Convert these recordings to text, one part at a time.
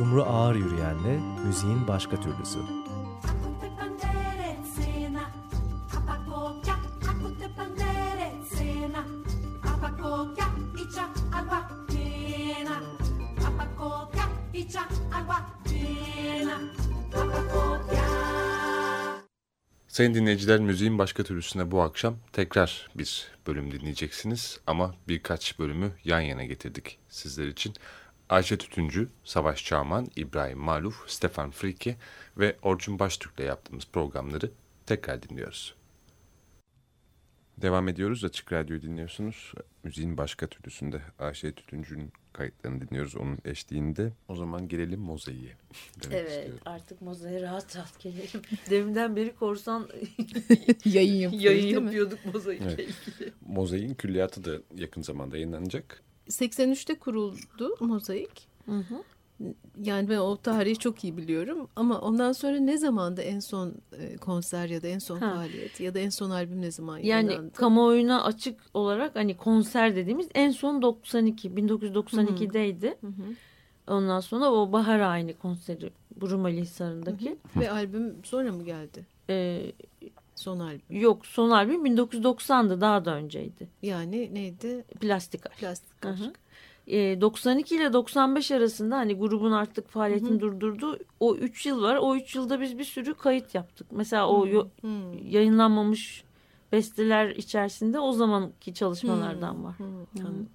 Sumru Ağır Yürüyen'le müziğin başka türlüsü. Sayın dinleyiciler müziğin başka türlüsüne bu akşam tekrar bir bölüm dinleyeceksiniz ama birkaç bölümü yan yana getirdik sizler için. Ayşe Tütüncü, Savaş Çağman, İbrahim Maluf, Stefan Frike ve Orçun Baştürk'le yaptığımız programları tekrar dinliyoruz. Devam ediyoruz. Açık Radyo dinliyorsunuz. Müziğin başka türlüsünde Ayşe Tütüncü'nün kayıtlarını dinliyoruz onun eşliğinde. O zaman gelelim mozaiğe. evet istiyorum. artık mozaiğe rahat rahat gelelim. Deminden beri korsan yayın, yapıyoruz, yayın yapıyorduk mozaikle evet. ilgili. Mozaiğin külliyatı da yakın zamanda yayınlanacak. 83'te kuruldu mozaik. Hı hı. Yani ben o tarihi çok iyi biliyorum ama ondan sonra ne zamanda en son e, konser ya da en son ha. faaliyet ya da en son albüm ne zaman yayınlandı? Yani kamuoyuna açık olarak hani konser dediğimiz en son 92 1992'deydi. Hı hı. Ondan sonra o bahar ayini konseri Burumali Hisarı'ndaki. Ve albüm sonra mı geldi? Ee, son albüm. Yok son albüm 1990'dı daha da önceydi. Yani neydi? Plastik Aşk. Plastik Aşk. Hı hı. 92 ile 95 arasında hani grubun artık faaliyetini Hı -hı. durdurduğu o 3 yıl var. O 3 yılda biz bir sürü kayıt yaptık. Mesela o Hı -hı. yayınlanmamış besteler içerisinde o zamanki çalışmalardan var. Hı -hı. Anladım.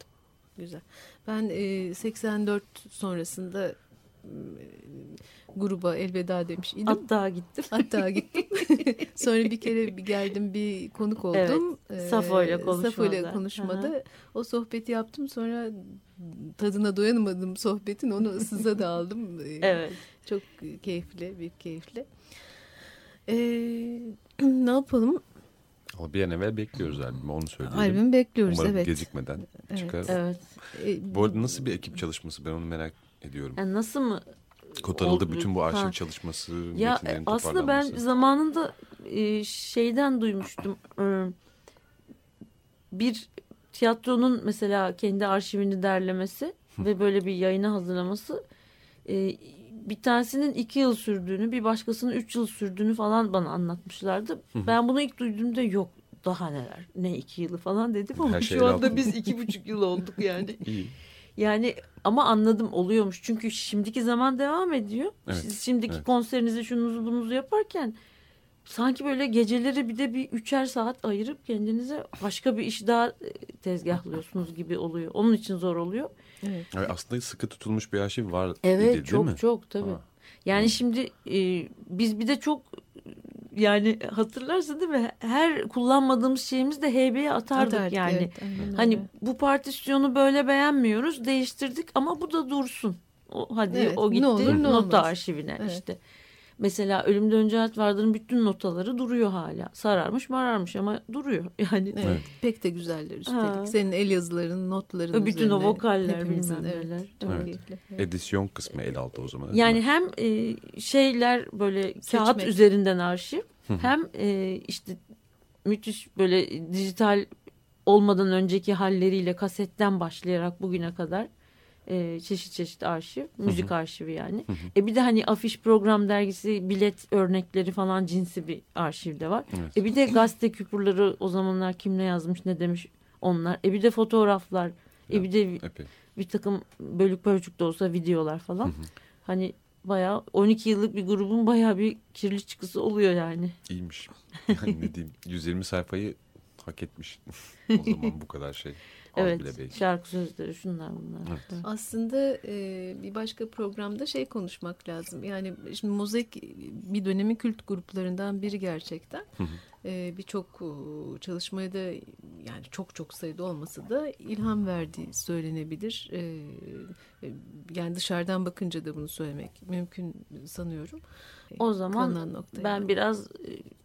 Güzel. Ben e, 84 sonrasında gruba elveda demiş idim. Hatta gittim. Hatta gittim. Sonra bir kere bir geldim bir konuk oldum. Evet, Safo ile konuşmada. Safo ile konuşmada. O sohbeti yaptım sonra tadına doyanamadım sohbetin onu ıssıza da aldım. evet. Çok keyifli, bir keyifli. Ee, ne yapalım? Ama bir an evvel bekliyoruz albümü onu söyleyelim. Albüm bekliyoruz Umarım evet. gecikmeden evet. çıkar. Evet. Bu arada nasıl bir ekip çalışması ben onu merak ediyorum. Yani nasıl mı? Kotarıldı bütün bu arşiv ha. çalışması, ya, Aslında ben zamanında e, şeyden duymuştum. E, bir tiyatronun mesela kendi arşivini derlemesi ve böyle bir yayına hazırlaması e, bir tanesinin iki yıl sürdüğünü bir başkasının üç yıl sürdüğünü falan bana anlatmışlardı. Ben bunu ilk duyduğumda yok daha neler ne iki yılı falan dedim ama şey şu anda biz iki buçuk yıl olduk yani. İyi. Yani ama anladım oluyormuş. Çünkü şimdiki zaman devam ediyor. Evet, Siz şimdiki evet. konserinizi şununuzu bununuzu yaparken sanki böyle geceleri bir de bir üçer saat ayırıp kendinize başka bir iş daha e, tezgahlıyorsunuz gibi oluyor. Onun için zor oluyor. Evet. Yani aslında sıkı tutulmuş bir arşiv var evet, değil çok, mi? Evet çok tabii. Ha. Yani Hı. şimdi e, biz bir de çok yani hatırlarsın değil mi? Her kullanmadığımız şeyimiz de heybeye atardık, atardık yani. Evet, hani bu partisyonu böyle beğenmiyoruz, değiştirdik ama bu da dursun. O, hadi evet, o gitti ne olur, ne nota olmaz. arşivine evet. işte. Mesela Ölümden Önce Hayat Vardır'ın bütün notaları duruyor hala. Sararmış mararmış ama duruyor. Yani evet, evet. Pek de güzeller üstelik. Ha. Senin el yazıların, notların Bütün o vokaller bilmem neler. Evet. evet. Edisyon kısmı el aldı o zaman. Yani hem e, şeyler böyle Seçmek. kağıt üzerinden arşiv hem e, işte müthiş böyle dijital olmadan önceki halleriyle kasetten başlayarak bugüne kadar e, çeşit çeşit arşiv, müzik arşivi yani. E bir de hani afiş program dergisi bilet örnekleri falan cinsi bir arşiv de var. Evet. E bir de gazete küpürleri o zamanlar kim ne yazmış ne demiş onlar. E bir de fotoğraflar. E bir de epey. bir takım bölük bölçük de olsa videolar falan. Hani bayağı 12 yıllık bir grubun bayağı bir kirli çıkısı oluyor yani. İyiymiş. Yani ne diyeyim 120 sayfayı hak etmiş o zaman bu kadar şey evet, bile belki. şarkı sözleri şunlar bunlar. Evet. Aslında e, bir başka programda şey konuşmak lazım. Yani şimdi mozaik bir dönemin kült gruplarından biri gerçekten. E, Birçok e, çalışmaya da yani çok çok sayıda olmasa da ilham verdiği söylenebilir. E, e, yani dışarıdan bakınca da bunu söylemek mümkün sanıyorum. O zaman ben yani. biraz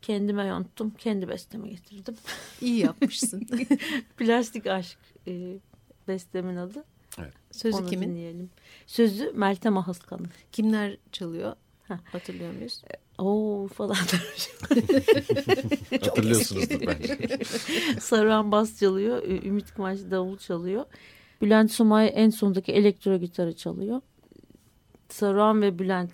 kendime yonttum. Kendi besteme getirdim. İyi yapmışsın. Plastik Aşk e, bestemin adı. Evet. Sözü Onu kimin? Dinleyelim. Sözü Meltem Ahıskan'ın. Kimler çalıyor? Heh. Hatırlıyor muyuz? Oo falan. Hatırlıyorsunuzdur bence. Saruhan bas çalıyor. Ümit Kıvanç davul çalıyor. Bülent Sumay en sondaki elektro gitarı çalıyor. Saruhan ve Bülent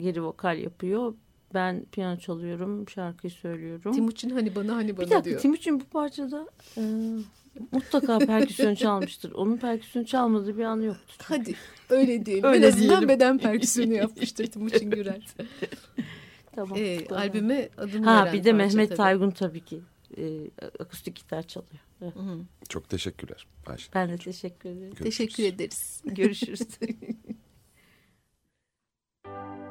geri vokal yapıyor. Ben piyano çalıyorum, şarkıyı söylüyorum. Timuçin hani bana hani bana bir dakika, diyor. Timuçin bu parçada e, mutlaka perküsyon çalmıştır. Onun perküsyon çalmadığı bir anı yoktur. Hadi öyle diyelim. Öyle en azından diyelim. beden perküsyonu yapmıştır Timuçin Gürel. Tamam. Ee, tamam. albüme adım Ha veren bir de parça Mehmet tabii. Taygun tabii ki e, akustik gitar çalıyor. Evet, Hı hı. Çok teşekkürler Ayşe. Ben de teşekkür ederim. Görüşürüz. Teşekkür ederiz. Görüşürüz.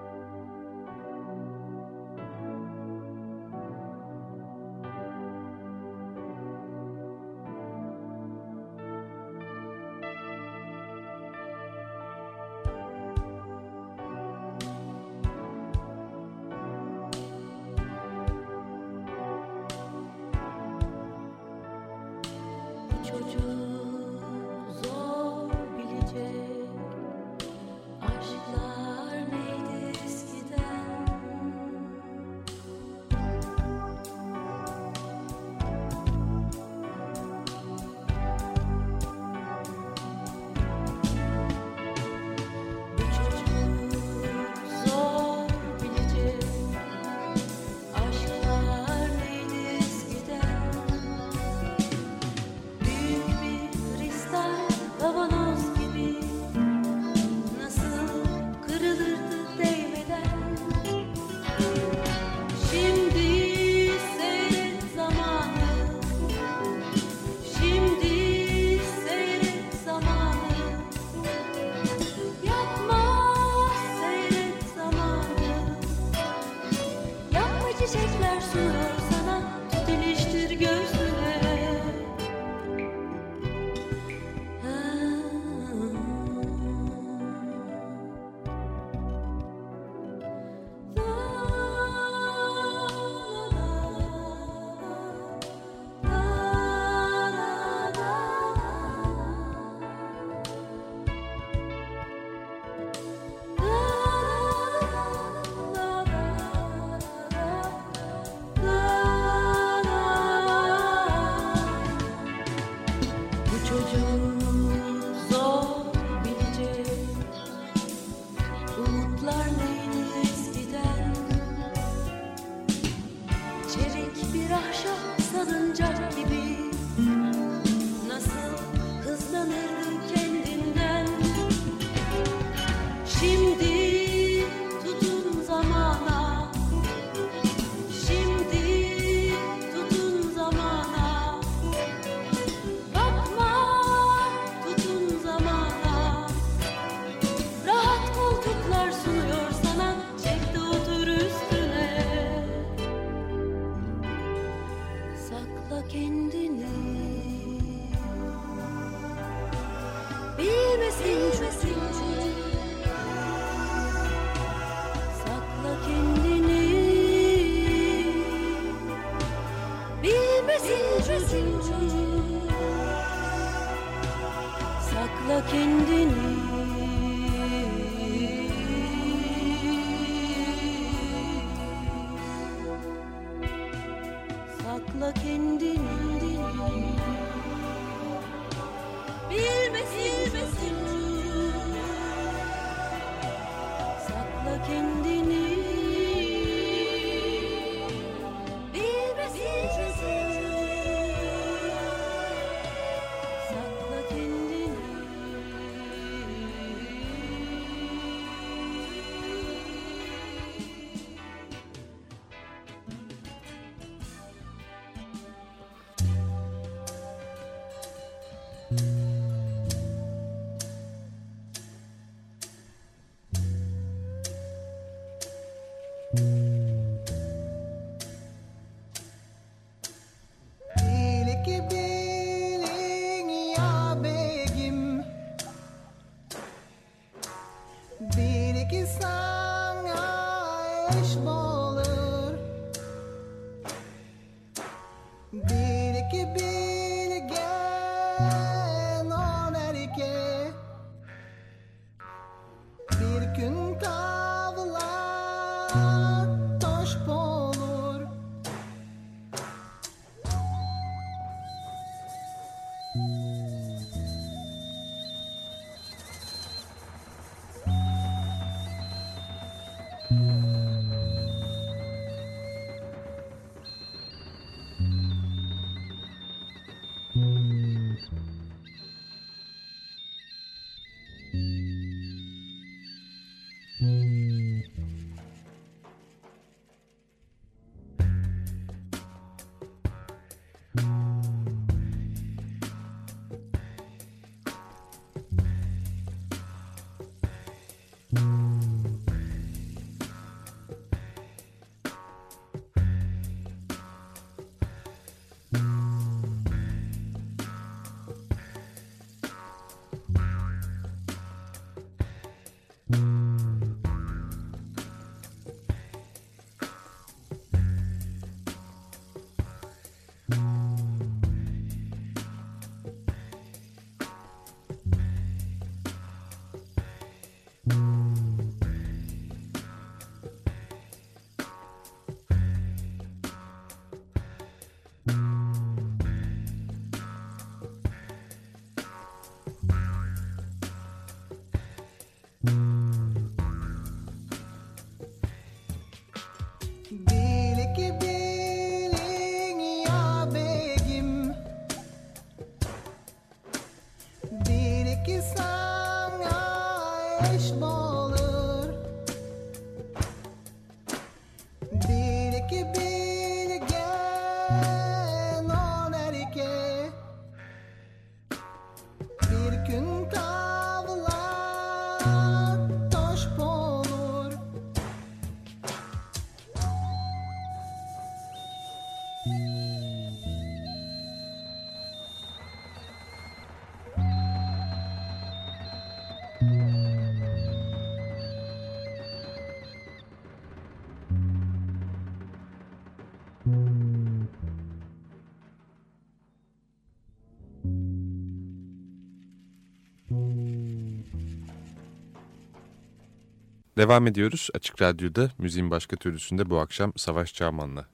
Devam ediyoruz. Açık Radyo'da müziğin başka türlüsünde bu akşam Savaş Çağman'la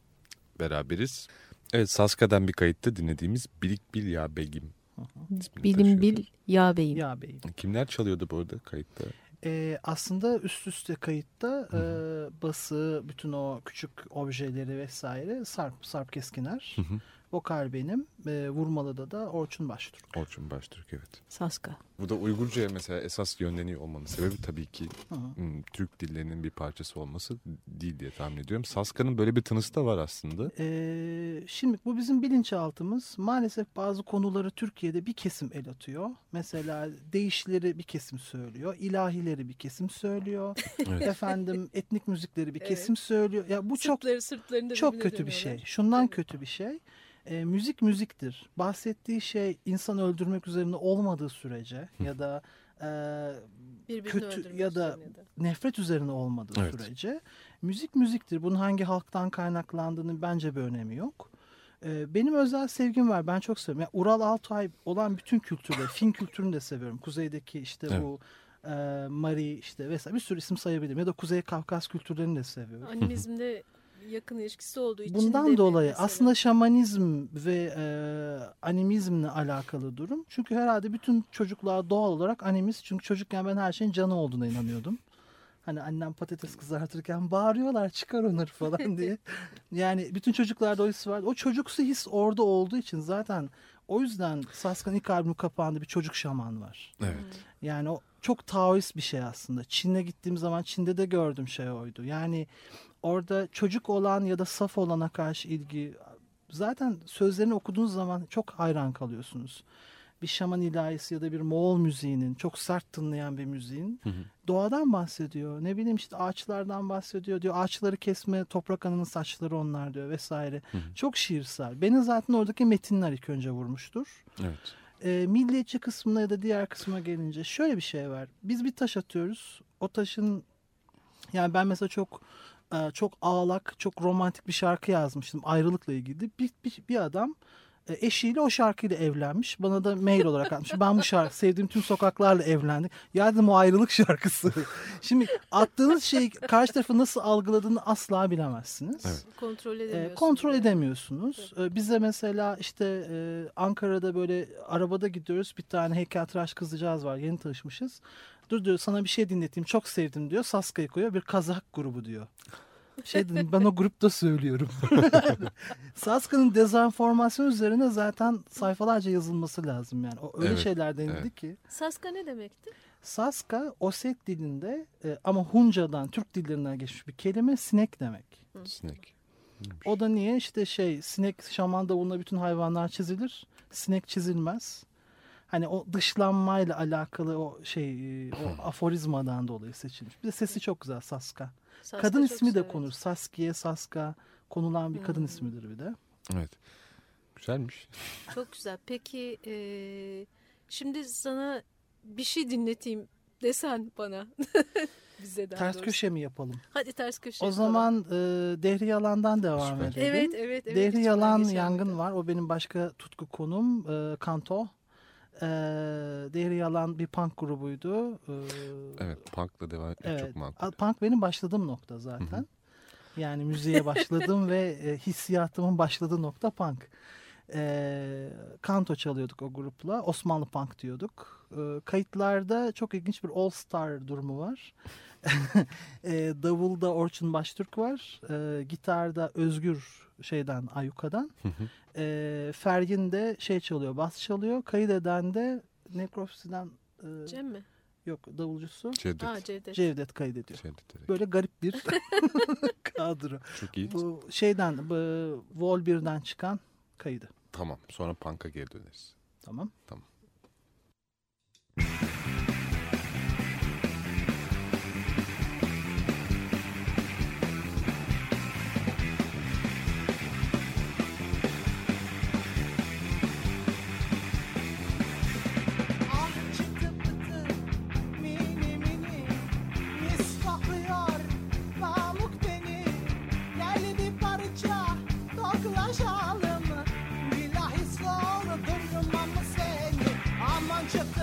beraberiz. Evet Saska'dan bir kayıtta dinlediğimiz Bilik Bil Ya Begim. Bilim bil ya beyim. Ya beyim. Kimler çalıyordu bu arada kayıtta? Ee, aslında üst üste kayıtta e, bası, bütün o küçük objeleri vesaire Sarp, Sarp Keskiner. Vokal benim. E, Vurmalı'da da Orçun Baştürk. Orçun Baştürk evet. Saska. Bu da Uygurca'ya mesela esas yönleniyor olmanın sebebi tabii ki Hı hı. hmm, Türk dillerinin bir parçası olması değil diye tahmin ediyorum. Saska'nın böyle bir tınısı da var aslında. Ee, şimdi bu bizim bilinçaltımız. Maalesef bazı konuları Türkiye'de bir kesim el atıyor. Mesela değişleri bir kesim söylüyor. ilahileri bir kesim söylüyor. Evet. Efendim etnik müzikleri bir Evet. kesim söylüyor. Ya bu çok Sırtları sırtlarında çok birbirine kötü bir şey. Şundan kötü bir şey. E, müzik müziktir. Bahsettiği şey insan öldürmek üzerine olmadığı sürece ya da e, kötü öldürmek ya da nefret üzerine olmadığı Evet. sürece müzik müziktir. Bunun hangi halktan kaynaklandığının bence bir önemi yok. E, benim özel sevgim var. Ben çok seviyorum. Yani Ural Altay olan bütün kültürleri, Fin kültürünü de seviyorum. Kuzeydeki işte Evet. bu e, Mari işte vesaire bir sürü isim sayabilirim. Ya da Kuzey Kafkas kültürlerini de seviyorum. Animizmde yakın ilişkisi olduğu için Bundan dolayı mesela? aslında şamanizm ve e, animizmle alakalı durum. Çünkü herhalde bütün çocuklar doğal olarak animist. Çünkü çocukken ben her şeyin canı olduğuna inanıyordum. Hani annem patates kızartırken bağırıyorlar çıkar onları falan diye. Yani bütün çocuklarda o his var. O çocuksu his orada olduğu için zaten o yüzden Saskan ilk albümü kapağında bir çocuk şaman var. Evet. Yani o çok Taoist bir şey aslında. Çin'e gittiğim zaman Çin'de de gördüğüm şey oydu. Yani orada çocuk olan ya da saf olana karşı ilgi zaten sözlerini okuduğunuz zaman çok hayran kalıyorsunuz. Bir şaman ilahisi ya da bir Moğol müziğinin çok sert tınlayan bir müziğin doğadan bahsediyor. Ne bileyim işte ağaçlardan bahsediyor diyor. Ağaçları kesme toprak ananın saçları onlar diyor vesaire. Çok şiirsel. Beni zaten oradaki metinler ilk önce vurmuştur Evet. e, milliyetçi kısmına ya da diğer kısma gelince şöyle bir şey var. Biz bir taş atıyoruz. O taşın yani ben mesela çok e, çok ağlak, çok romantik bir şarkı yazmıştım ayrılıkla ilgili. Bir, bir, bir adam e, eşiyle o şarkıyla evlenmiş. Bana da mail olarak atmış. Ben bu şarkı sevdiğim tüm sokaklarla evlendik. Ya dedim o ayrılık şarkısı. Şimdi attığınız şey karşı tarafı nasıl algıladığını asla bilemezsiniz. Evet. kontrol E, edemiyorsun. kontrol edemiyorsunuz. E, bize mesela işte e, Ankara'da böyle arabada gidiyoruz. Bir tane heykeltıraş kızcağız var. Yeni tanışmışız. Dur diyor sana bir şey dinleteyim. Çok sevdim diyor. Saska'yı koyuyor. Bir Kazak grubu diyor. Şey dedim ben o grupta söylüyorum. Saska'nın dezenformasyon üzerine zaten sayfalarca yazılması lazım yani. O öyle Evet, şeyler denildi evet. ki. Saska ne demekti? Saska Osset dilinde e, ama Hunca'dan Türk dillerinden geçmiş bir kelime sinek demek. Sinek. O da niye işte şey sinek şaman davuluna bütün hayvanlar çizilir. Sinek çizilmez. Hani o dışlanmayla alakalı o şey e, o aforizmadan dolayı seçilmiş. Bir de sesi çok güzel Saska. Saska kadın ismi de konur. Saskiye, Saska konulan bir kadın ismidir bir de. Evet. Güzelmiş. Çok güzel. Peki e, şimdi sana bir şey dinleteyim desen bana. Bize Ters doğrusu. köşe mi yapalım? Hadi ters köşe O yapalım. zaman e, Dehri Yalan'dan devam Süper. edelim. Evet evet. evet Dehri Yalan. Yangın var. O benim başka tutku konum. E, kanto. E, Dehri Yalan bir punk grubuydu. E, Evet punk'la devam etmek Evet. çok makul. Punk benim başladığım nokta zaten. Yani müziğe başladım ve e, hissiyatımın başladığı nokta punk. E, kanto çalıyorduk o grupla. Osmanlı punk diyorduk. E, kayıtlarda çok ilginç bir all star durumu var. e, davulda Orçun Baştürk var. E, gitarda Özgür şeyden Ayuka'dan. E, Fergin de şey çalıyor, bas çalıyor. Kaydeden de Necropsy'den e, Cem mi? yok davulcusu Cevdet. Aa Cevdet. Cevdet kaydediyor. Cevdet. Böyle garip bir kadro. Çok iyi. Bu şeyden bu Vol 1'den çıkan kaydı. Tamam. Sonra punk'a geri döneriz. Tamam. Ah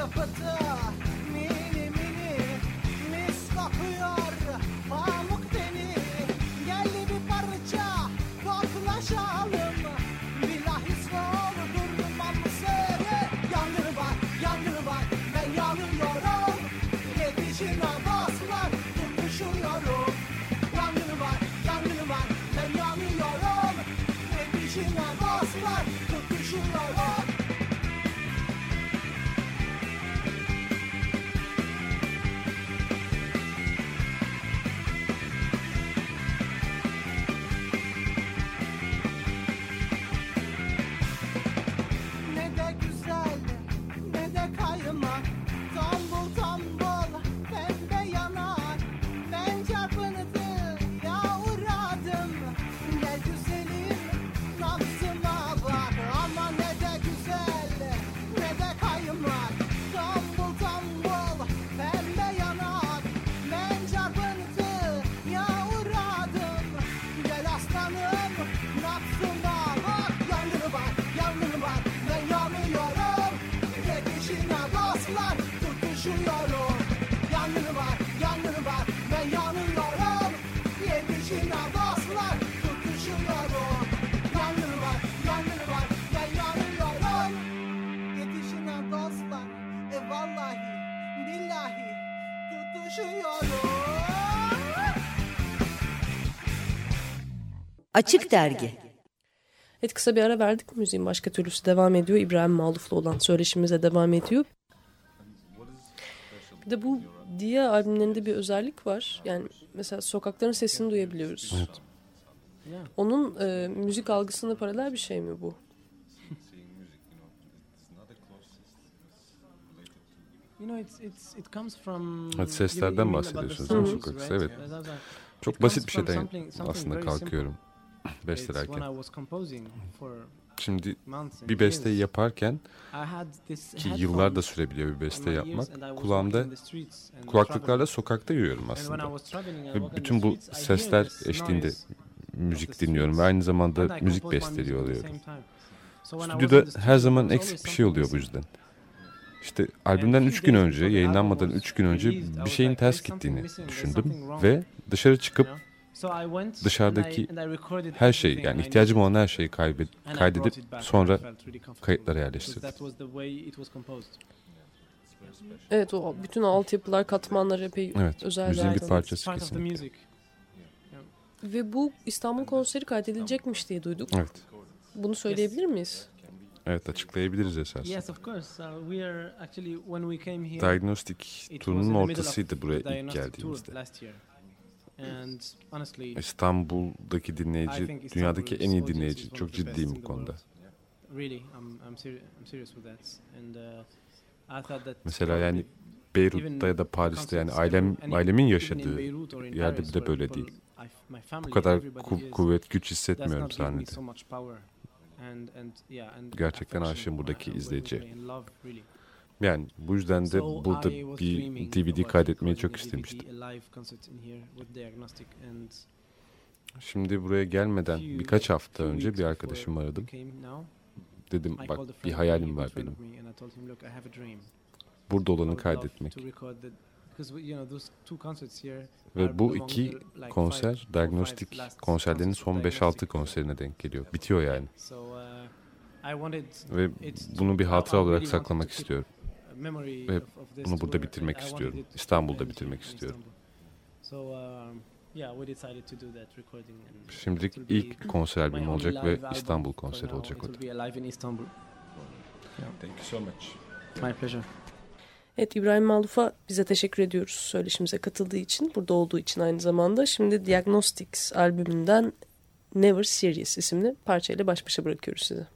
Aman çıtı pıtı. Mini mini mis kokuyor. Pamuk beni Gel bir parça. Koklaşalım. Bilahis doldurmam seni Yangını var yangını var. Ben yanıyorum. Yetişine baslar tutuşuyorum. Yangını var yangını var. Ben yanıyorum. Yetişine baslar Açık Dergi Evet kısa bir ara verdik. Müziğin başka türlüsü devam ediyor. İbrahim Maluf'la olan söyleşimize devam ediyor. Bir de bu Dia albümlerinde bir özellik var. Yani mesela sokakların sesini duyabiliyoruz. Evet. Onun e, müzik algısına paralel bir şey mi bu? You know, it's it's it comes from. Hadi seslerden bahsediyorsunuz, değil mi? Sokak right? evet. Çok It basit bir şeyden aslında kalkıyorum bestelerken. Şimdi bir besteyi yaparken ki yıllar da sürebiliyor bir beste yapmak. Kulağımda kulaklıklarla sokakta yürüyorum aslında. Ve bütün bu sesler eşliğinde müzik dinliyorum ve aynı zamanda müzik besteliyor oluyorum. Stüdyoda her zaman eksik bir şey oluyor bu yüzden. İşte albümden And 3 few gün önce, yayınlanmadan album 3 gün önce bir şeyin ters "There's something gittiğini düşündüm something wrong." ve dışarı çıkıp You know? So I went dışarıdaki and I- and I recorded her şey everything yani ihtiyacım olan her şeyi I kaydedip sonra felt really comfortable kayıtlara yerleştirdim. Evet o bütün altyapılar, katmanlar epey Evet, özel müziğin bir parçası kesinlikle. Ve bu İstanbul konseri kaydedilecekmiş diye duyduk. Evet. Bunu söyleyebilir miyiz? Evet açıklayabiliriz esas. Yes, of course. Uh, we are actually when we came here. Diagnostik turunun ortasıydı buraya the ilk geldiğimizde. İstanbul'daki dinleyici dünyadaki en iyi dinleyici. Çok ciddiyim bu konuda. world. really, I'm I'm, seri- I'm serious with that. And uh, I thought that Mesela yani Beyrut'ta ya da Paris'te yani ailem ailemin yaşadığı yerde bile böyle değil. Bu kadar ku- kuvvet, güç hissetmiyorum sahnede. Gerçekten aşığım buradaki uh, izleyiciye. Yani bu yüzden de burada bir DVD kaydetmeyi çok istemiştim. Şimdi buraya gelmeden birkaç hafta önce bir before arkadaşımı aradım. Dedim bak bir hayalim var benim. of me, and I told him, "Look, I have a dream. Burada olanı kaydetmek. Ve bu iki konser diagnostik konserlerin son 5-6 konserine denk geliyor. Bitiyor yani. Ve bunu bir hatıra olarak saklamak istiyorum. Ve bunu burada bitirmek istiyorum. İstanbul'da bitirmek istiyorum. Şimdilik ilk konser albümüm olacak ve İstanbul konseri olacak o da. Thank you so much. My pleasure. Evet İbrahim Maluf'a bize teşekkür ediyoruz söyleşimize katıldığı için, burada olduğu için aynı zamanda. Şimdi Diagnostics albümünden Never Serious isimli parçayla baş başa bırakıyoruz size.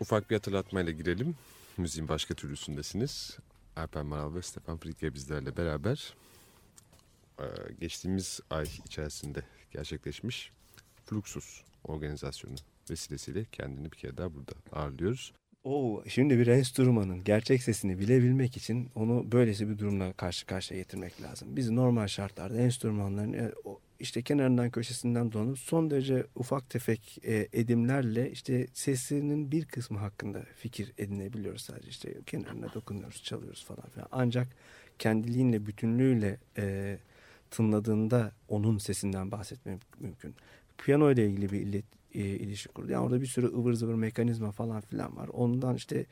Ufak bir hatırlatmayla girelim. Müziğin başka türlüsündesiniz. Alper Maral ve Stefan Frike bizlerle beraber. e, geçtiğimiz ay içerisinde gerçekleşmiş Fluxus organizasyonu vesilesiyle kendini bir kere daha burada ağırlıyoruz. Oo, şimdi bir enstrümanın gerçek sesini bilebilmek için onu böylesi bir durumla karşı karşıya getirmek lazım. Biz normal şartlarda enstrümanların e, işte kenarından köşesinden dolanıp son derece ufak tefek e, edimlerle işte sesinin bir kısmı hakkında fikir edinebiliyoruz sadece işte kenarına dokunuyoruz çalıyoruz falan filan. Ancak kendiliğinle bütünlüğüyle e, tınladığında onun sesinden bahsetmek mümkün. Piyano ile ilgili bir illet, e, ilişki kurdu. Yani orada bir sürü ıvır zıvır mekanizma falan filan var. Ondan işte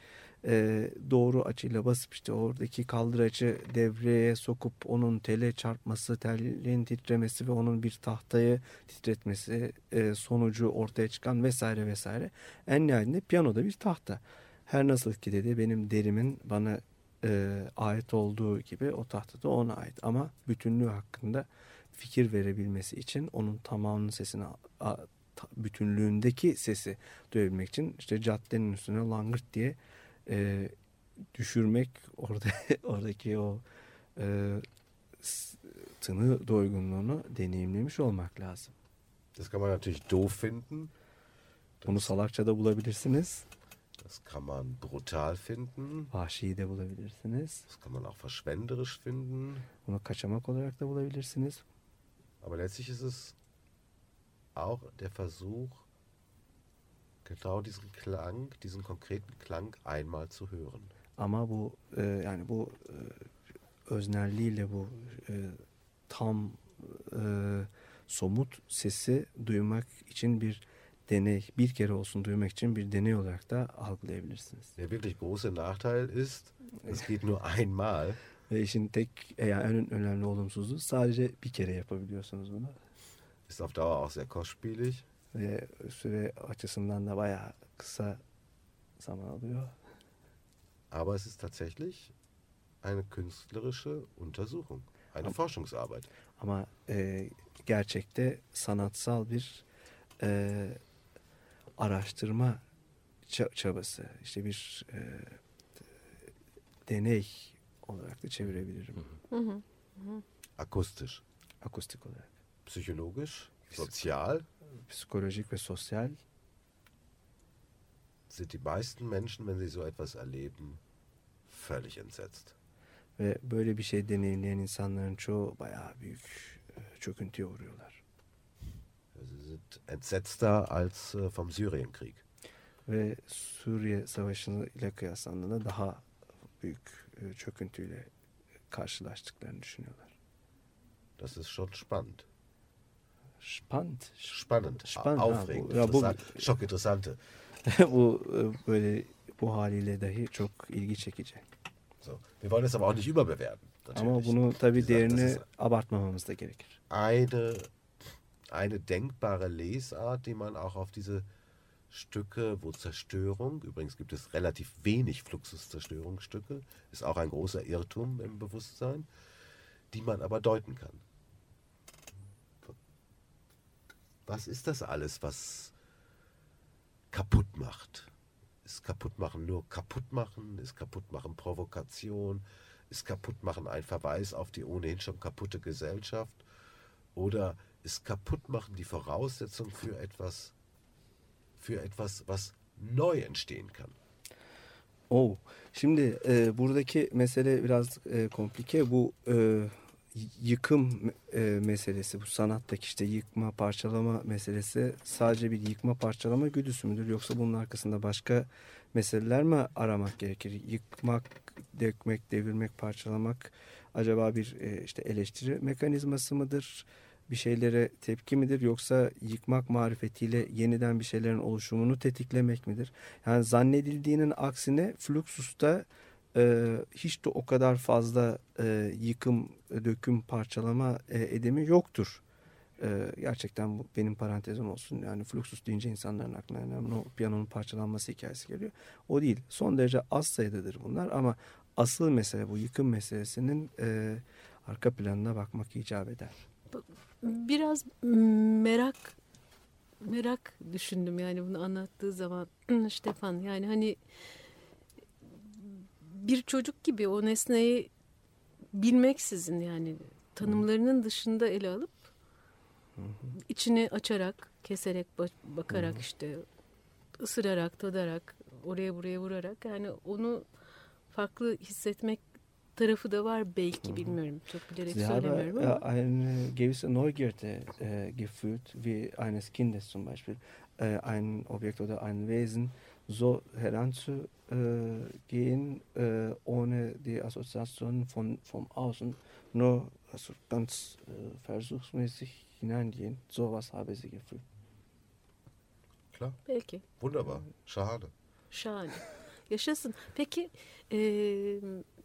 e, doğru açıyla basıp işte oradaki kaldıraçı devreye sokup onun tele çarpması, telin titremesi ve onun bir tahtayı titretmesi e, sonucu ortaya çıkan vesaire vesaire. En nihayetinde piyanoda bir tahta. Her nasıl ki dedi benim derimin bana e, ait olduğu gibi o tahta da ona ait. Ama bütünlüğü hakkında fikir verebilmesi için onun tamamının sesini bütünlüğündeki sesi duyabilmek için işte caddenin üstüne langırt diye e, düşürmek orada oradaki o e, tını doygunluğunu deneyimlemiş olmak lazım. Das kann man natürlich doof finden. Bunu salakça da bulabilirsiniz. Das kann man brutal finden. Vahşi de bulabilirsiniz. Das kann man auch verschwenderisch finden. Bunu kaçamak olarak da bulabilirsiniz. Aber letztlich ist es auch der Versuch, genau diesen Klang, diesen konkreten Klang einmal zu hören. Ama bu e, yani bu e, öznelliğiyle bu e, tam e, somut sesi duymak için bir deney, bir kere olsun duymak için bir deney olarak da algılayabilirsiniz. Der wirklich große Nachteil ist, es geht nur einmal. Ve işin tek e, yani en önemli olumsuzluğu sadece bir kere yapabiliyorsunuz bunu. Ist auf Dauer auch sehr kostspielig. Ve süre açısından da bayağı kısa zaman alıyor. Aber es ist tatsächlich eine künstlerische Untersuchung, eine Forschungsarbeit. Ama e, gerçekte sanatsal bir e, araştırma ça- çabası, işte bir e, deney olarak da çevirebilirim. Hı hı. Akustisch, Akustik olarak. psychologisch, sozial Psikolojik ve sosyal sind die meisten Menschen, wenn sie so etwas erleben, völlig entsetzt. ve böyle bir şey deneyimleyen insanların çoğu bayağı büyük e, çöküntüye uğruyorlar. Sie sind entsetzter als äh, vom Syrienkrieg. Ve Suriye Savaşı ile kıyaslandığında daha büyük e, çöküntüyle karşılaştıklarını düşünüyorlar. Das ist schon spannend. Spannend. Spannend, Spannend, ha, aufregend, bu- ya bu- interessant, schockinteressante. bu böyle bu haliyle dahi çok ilgi çekici. So. Wir wollen es aber auch nicht überbewerten. Ama natürlich. bunu tabii değerini ist abartmamamız da gerekir. eine, eine denkbare Lesart, die man auch auf diese Stücke, wo Zerstörung, übrigens gibt es relativ wenig Fluxuszerstörungsstücke, ist auch ein großer Irrtum im Bewusstsein, die man aber deuten kann. Was ist das alles, was kaputt macht? Ist kaputtmachen nur kaputtmachen? Ist kaputtmachen Provokation? Ist kaputtmachen ein Verweis auf die ohnehin schon kaputte Gesellschaft? Oder ist kaputtmachen die Voraussetzung für etwas, für etwas, was neu entstehen kann? Oh, şimdi e, buradaki mesele biraz e, komplike. Bu e, yıkım e, meselesi, bu sanattaki işte yıkma, parçalama meselesi sadece bir yıkma, parçalama güdüsü müdür? Yoksa bunun arkasında başka meseleler mi aramak gerekir? Yıkmak, dökmek, devirmek, parçalamak acaba bir e, işte eleştiri mekanizması mıdır? Bir şeylere tepki midir? Yoksa yıkmak marifetiyle yeniden bir şeylerin oluşumunu tetiklemek midir? Yani zannedildiğinin aksine Fluxus'ta e, hiç de o kadar fazla e, yıkım, döküm, parçalama e, edemi yoktur. E, gerçekten bu benim parantezim olsun. Yani Fluxus deyince insanların aklına önemli o piyanonun parçalanması hikayesi geliyor. O değil. Son derece az sayıdadır bunlar ama asıl mesele bu yıkım meselesinin e, arka planına bakmak icap eder. Biraz merak merak düşündüm yani bunu anlattığı zaman Stefan yani hani bir çocuk gibi o nesneyi bilmeksizin yani tanımlarının dışında ele alıp içini açarak, keserek, bakarak işte ısırarak, tadarak, oraya buraya vurarak yani onu farklı hissetmek tarafı da var belki bilmiyorum. Çok bilerek Sie söylemiyorum habe ama. eine gewisse Neugierde äh, gefühlt, wie eines Kindes zum Beispiel, äh, ein Objekt oder ein Wesen so heranzugehen, äh, ohne die Assoziation von, vom Außen, nur also ganz äh, versuchsmäßig hineingehen. Sowas habe sie gefühlt. Klar. Belki. Wunderbar. Schade. Şahane. Yaşasın. Peki e,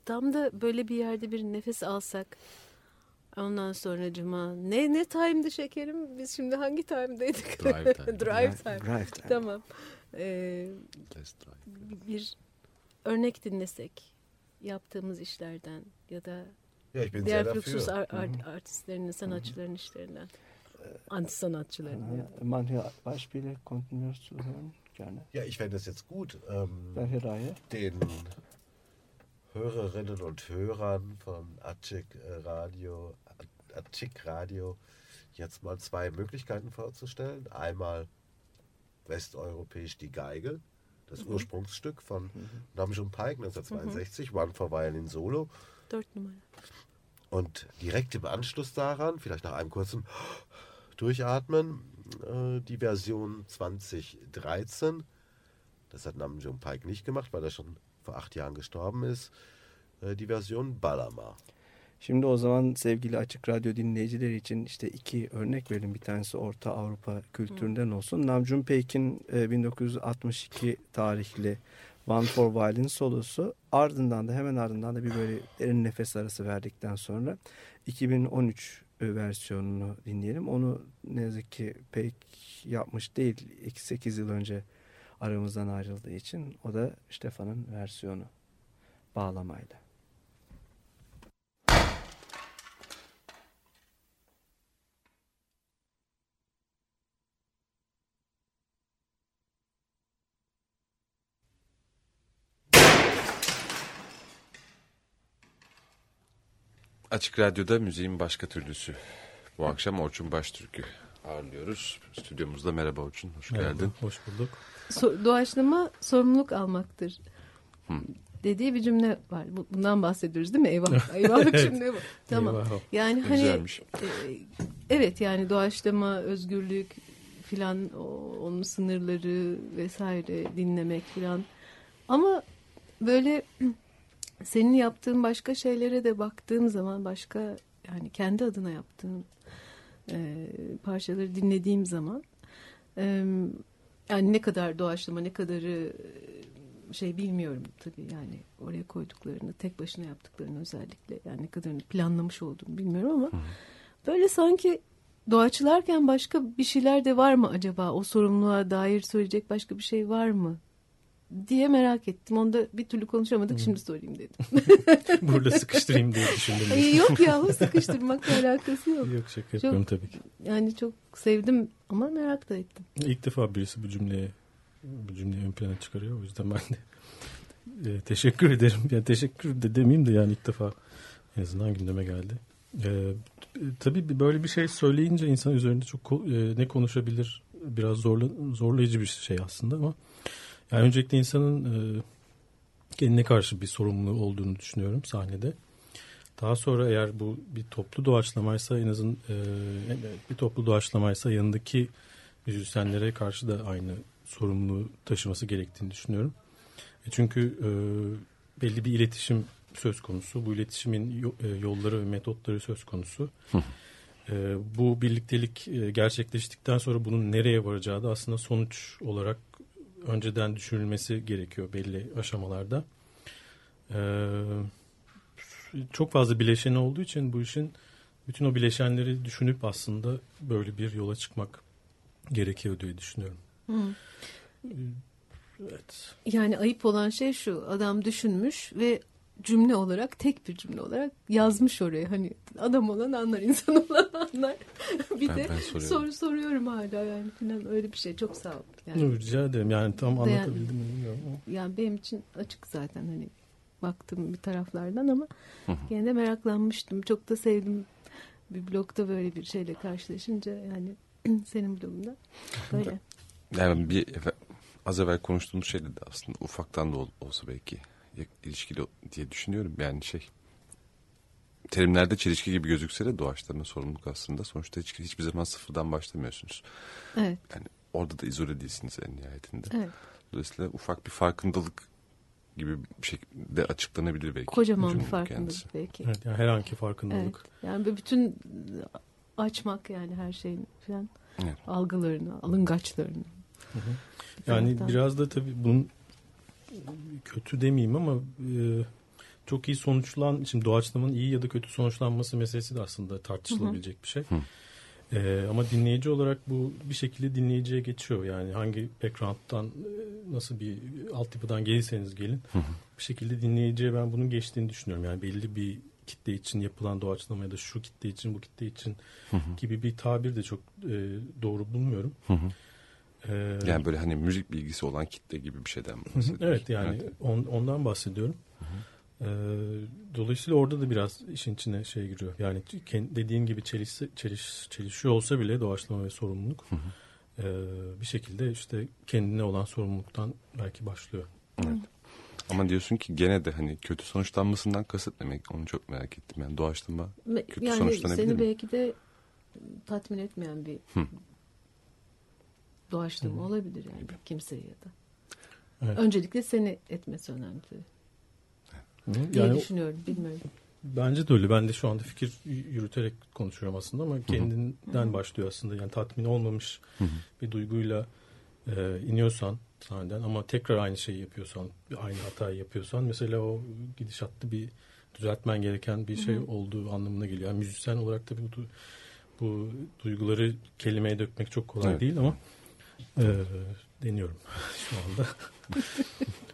tam da böyle bir yerde bir nefes alsak ondan sonra cuma ne ne time'dı şekerim? Biz şimdi hangi time'daydık? Drive time. drive time. Drive time. Tamam. Ee, bir örnek dinlesek yaptığımız işlerden ya da bin diğer sehr fluxus ar- art- artistlerinin, sanatçıların işlerinden. Anti sanatçıların. ya. Äh, manche Beispiele konnten wir zuhören, gerne. Ja, ich fände es jetzt gut, ähm, Welche Reihe? den Hörerinnen und Hörern von Atschik äh, Radio, Atschik Radio jetzt mal zwei Möglichkeiten vorzustellen. Einmal westeuropäisch die Geige, das Ursprungsstück von Namjoon Paik 1962, One for Violin Solo. Und direkt im Anschluss daran, vielleicht nach einem kurzen Durchatmen, äh, die Version 2013. Das hat Namjoon Paik nicht gemacht, weil er schon vor acht Jahren gestorben ist. Äh, die Version Balama. Şimdi o zaman sevgili Açık Radyo dinleyicileri için işte iki örnek verin. Bir tanesi Orta Avrupa kültüründen olsun. Namjoon Paik'in e, 1962 tarihli One for Violin solosu. Ardından da hemen ardından da bir böyle derin nefes arası verdikten sonra 2013 versiyonunu dinleyelim. Onu ne yazık ki Paik yapmış değil. 8 yıl önce aramızdan ayrıldığı için. O da Stefan'ın versiyonu bağlamayla. Açık Radyo'da müziğin başka türlüsü. Bu akşam Orçun Baştürk'ü ağırlıyoruz. Stüdyomuzda merhaba Orçun, hoş Merhaba, geldin. Hoş bulduk. So- doğaçlama sorumluluk almaktır. Dediği bir cümle var. Bu- Bundan bahsediyoruz değil mi? Eyvah. Eyvahlık Evet. cümle bu. Tamam. Eyvah. Yani hani Güzelmiş. e, evet yani doğaçlama, özgürlük filan onun sınırları vesaire dinlemek filan. Ama böyle senin yaptığın başka şeylere de baktığım zaman başka yani kendi adına yaptığın e, parçaları dinlediğim zaman e, yani ne kadar doğaçlama ne kadarı e, şey bilmiyorum tabii. Yani oraya koyduklarını tek başına yaptıklarını özellikle yani ne kadarını planlamış olduğunu bilmiyorum ama böyle sanki doğaçlarken başka bir şeyler de var mı acaba? O sorumluluğa dair söyleyecek başka bir şey var mı diye merak ettim. Onu da bir türlü konuşamadık şimdi sorayım dedim. Burada sıkıştırayım diye düşündüm. Ay, yok ya sıkıştırmakla alakası yok. Yok şaka yapıyorum tabii ki. Yani çok sevdim ama merak da ettim. İlk defa birisi bu cümleye bu cümleyi ön plana çıkarıyor. O yüzden ben de e, teşekkür ederim. Yani teşekkür de demeyeyim de yani ilk defa en azından gündeme geldi. E, e, tabii böyle bir şey söyleyince insan üzerinde çok e, ne konuşabilir biraz zorla, zorlayıcı bir şey aslında ama yani öncelikle insanın e, kendine karşı bir sorumluluğu olduğunu düşünüyorum sahnede. Daha sonra eğer bu bir toplu doğaçlamaysa en azın e, bir toplu doğaçlamaysa yanındaki müzisyenlere karşı da aynı sorumluluğu taşıması gerektiğini düşünüyorum. E çünkü e, belli bir iletişim söz konusu. Bu iletişimin e, yolları ve metotları söz konusu. E, bu birliktelik e, gerçekleştikten sonra bunun nereye varacağı da aslında sonuç olarak önceden düşünülmesi gerekiyor belli aşamalarda. E, çok fazla bileşeni olduğu için bu işin bütün o bileşenleri düşünüp aslında böyle bir yola çıkmak gerekiyor diye düşünüyorum. Hı. Evet. Yani ayıp olan şey şu adam düşünmüş ve cümle olarak tek bir cümle olarak yazmış oraya hani adam olan anlar insan olan anlar bir Ben- de ben soruyorum. soru soruyorum hala yani falan öyle bir şey çok sağ ol yani, Rica ederim. Yani tam anlatabildim mi bilmiyorum ama. yani benim için açık zaten hani baktım bir taraflardan ama gene de meraklanmıştım. Çok da sevdim bir blogda böyle bir şeyle karşılaşınca yani senin blogunda böyle. Yani bir az evvel konuştuğumuz şeyde de aslında ufaktan da olsa belki ilişkili diye düşünüyorum. Yani şey terimlerde çelişki gibi gözükse de doğaçlama sorumluluk aslında. Sonuçta hiç, hiçbir zaman sıfırdan başlamıyorsunuz. Evet. Yani orada da izole değilsiniz en nihayetinde. Evet. Dolayısıyla ufak bir farkındalık gibi bir şekilde açıklanabilir belki. Kocaman bir farkındalık kendisi. belki. Evet, yani herhangi farkındalık. Evet, yani bütün açmak yani her şeyin falan evet. algılarını, alıngaçlarını. Hı hı. Yani Zaten... biraz da tabii bunun kötü demeyeyim ama e, çok iyi sonuçlan, şimdi doğaçlamanın iyi ya da kötü sonuçlanması meselesi de aslında tartışılabilecek hı hı. bir şey. Hı. Ee, ama dinleyici olarak bu bir şekilde dinleyiciye geçiyor. Yani hangi background'dan e, nasıl bir altyapıdan gelirseniz gelin hı hı. bir şekilde dinleyiciye ben bunun geçtiğini düşünüyorum. Yani belli bir kitle için yapılan doğaçlama ya da şu kitle için bu kitle için hı hı. gibi bir tabir de çok e, doğru bulmuyorum. Hı hı. Ee, yani böyle hani müzik bilgisi olan kitle gibi bir şeyden bahsediyorsun. evet yani evet. On, ondan bahsediyorum. Hı hı. Ee, dolayısıyla orada da biraz işin içine şey giriyor. Yani dediğin gibi çeliş, çeliş, çelişiyor olsa bile doğaçlama ve sorumluluk hı hı. E, bir şekilde işte kendine olan sorumluluktan belki başlıyor. Evet. Ama diyorsun ki gene de hani kötü sonuçlanmasından kasıt demek onu çok merak ettim. Yani doğaçlama kötü yani sonuçlanabilir seni mi? belki de tatmin etmeyen bir Hı. Doğaçlama Hı. olabilir yani Gibi. kimseye ya da. Evet. Öncelikle seni etmesi önemli diye yani, düşünüyorum. Bilmiyorum. Bence de öyle. Ben de şu anda fikir yürüterek konuşuyorum aslında ama kendinden Hı-hı. başlıyor aslında. Yani tatmin olmamış Hı-hı. bir duyguyla e, iniyorsan sahneden ama tekrar aynı şeyi yapıyorsan, aynı hatayı yapıyorsan mesela o gidişatta bir düzeltmen gereken bir şey Hı-hı. olduğu anlamına geliyor. Yani müzisyen olarak tabii bu, bu duyguları kelimeye dökmek çok kolay evet. değil ama e, deniyorum şu anda.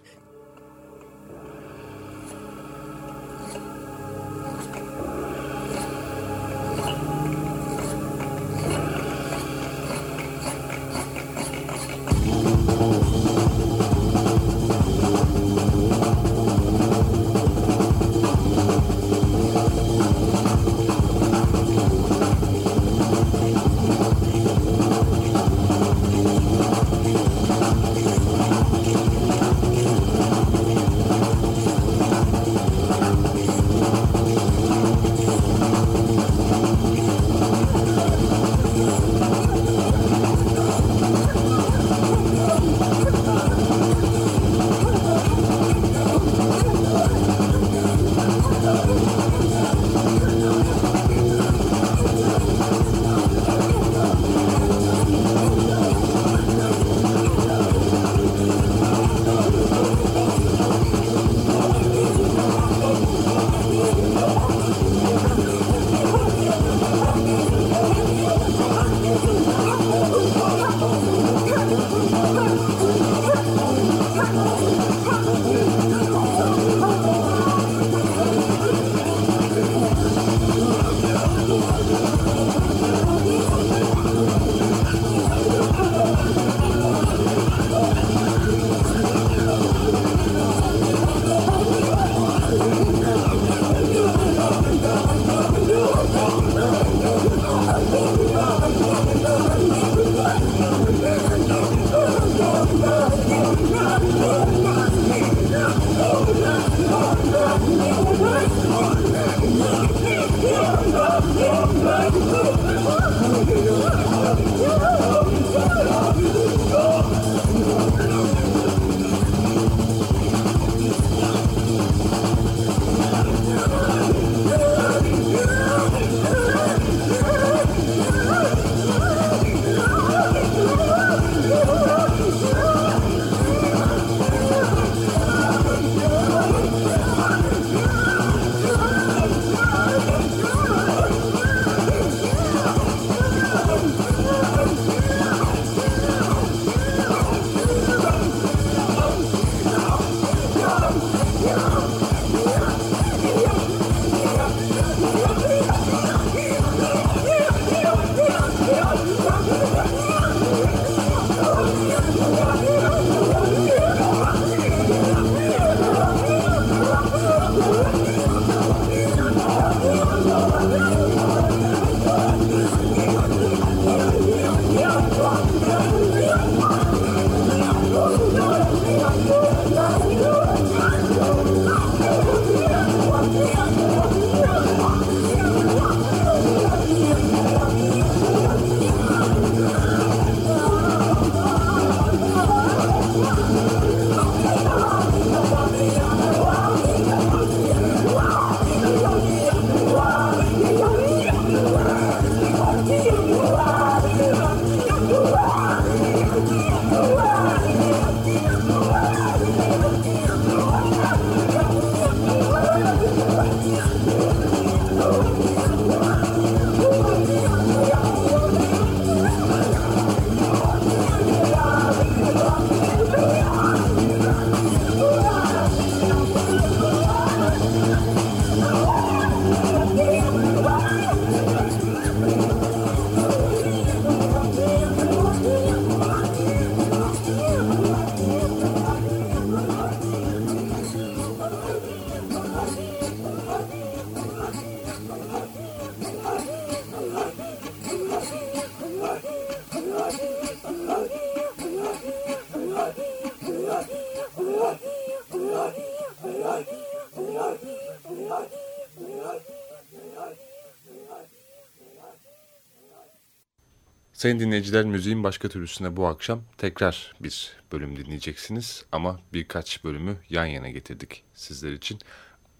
Sayın dinleyiciler müziğin başka türlüsüne bu akşam tekrar bir bölüm dinleyeceksiniz ama birkaç bölümü yan yana getirdik sizler için.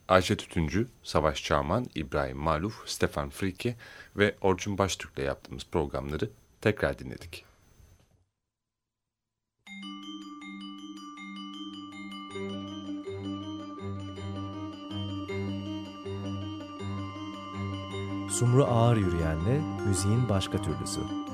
Ayşe Tütüncü, Savaş Çağman, İbrahim Maluf, Stefan Frike ve Orçun Baştürk'le yaptığımız programları tekrar dinledik. Sumru Ağır Yürüyen'le müziğin başka türlüsü.